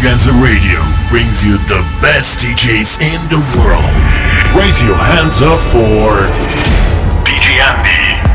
Extravaganza Radio brings you the best DJs in the world. Raise your hands up for DJ Andi.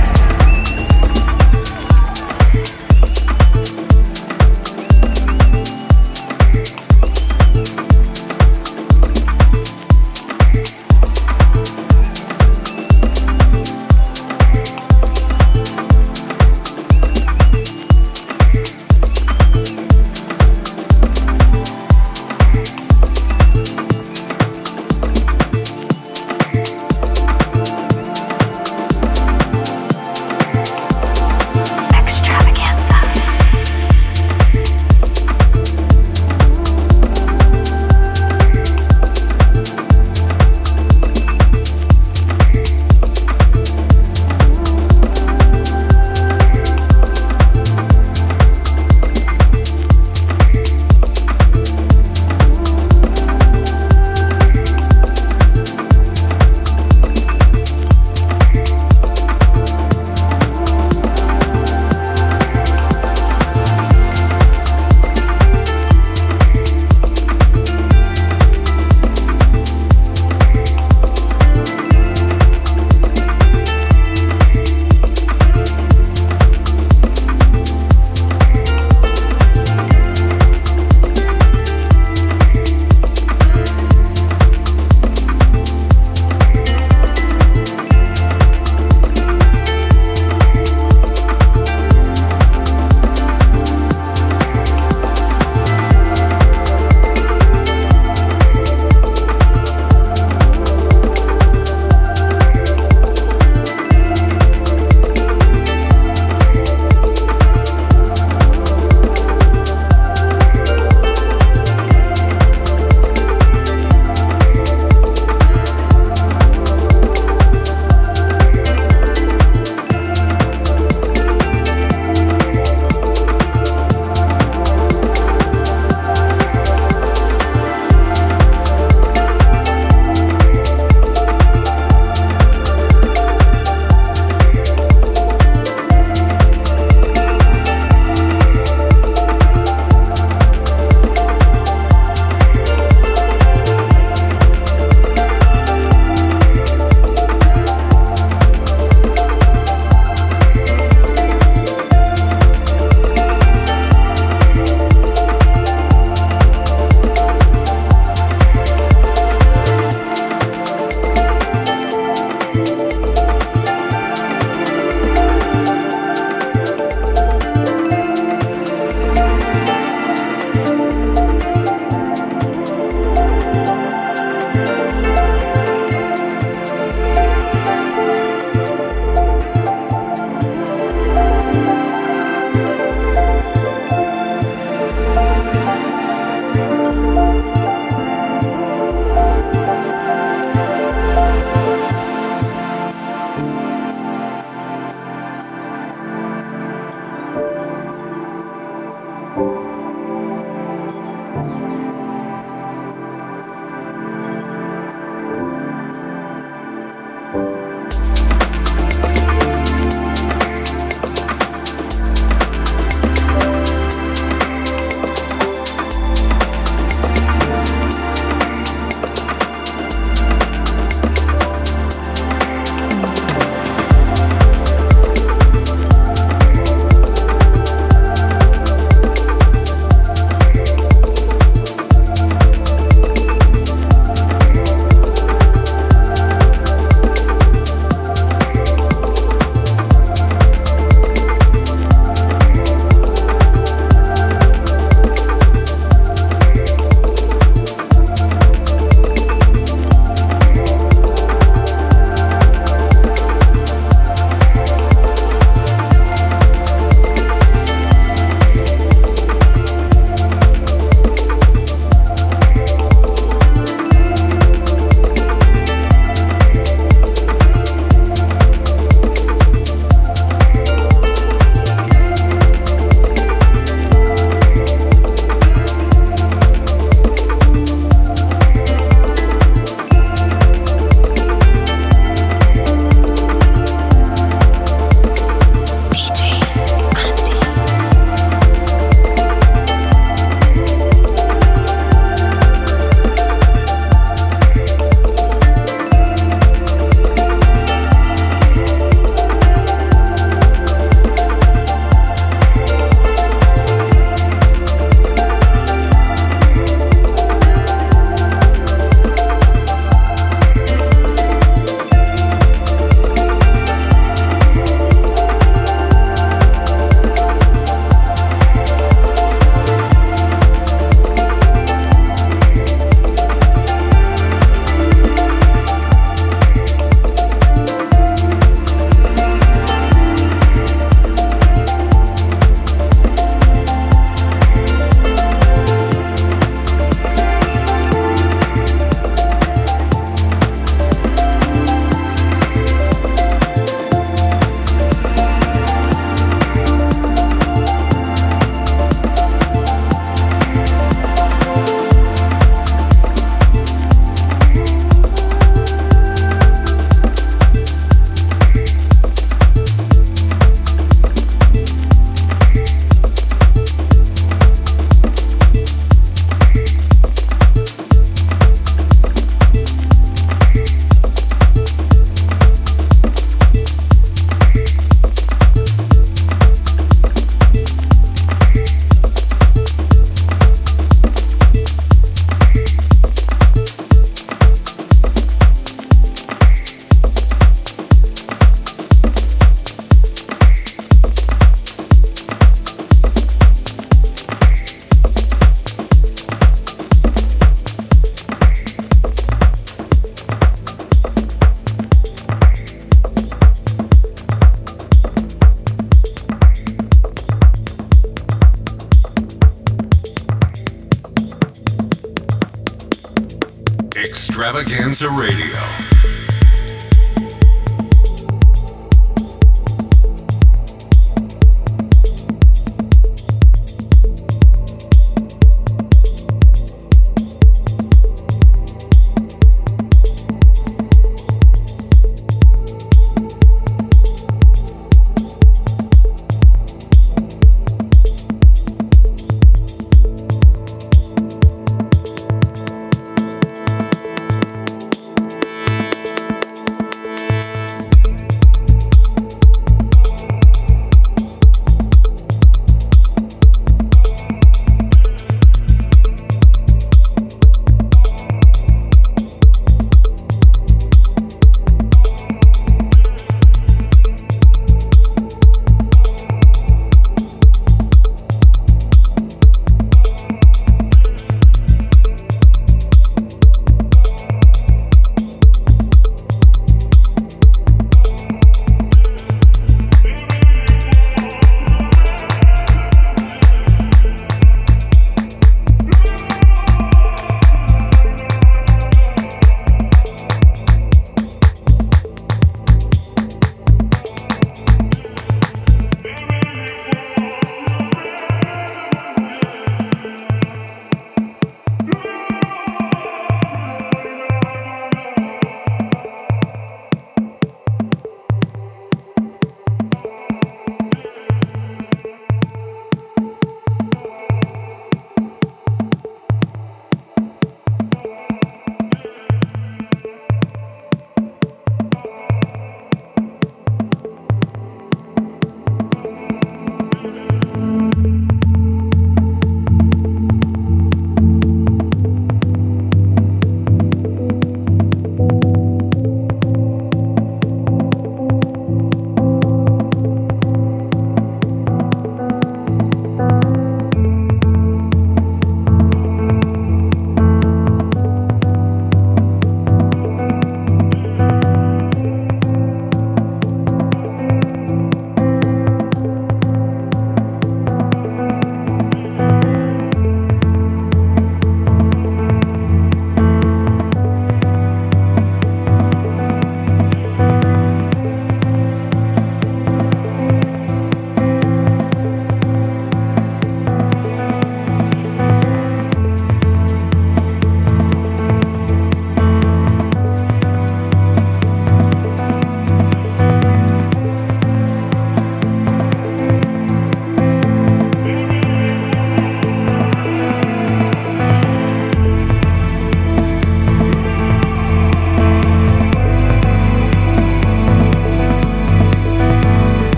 Extravaganza Radio.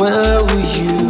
Where were you?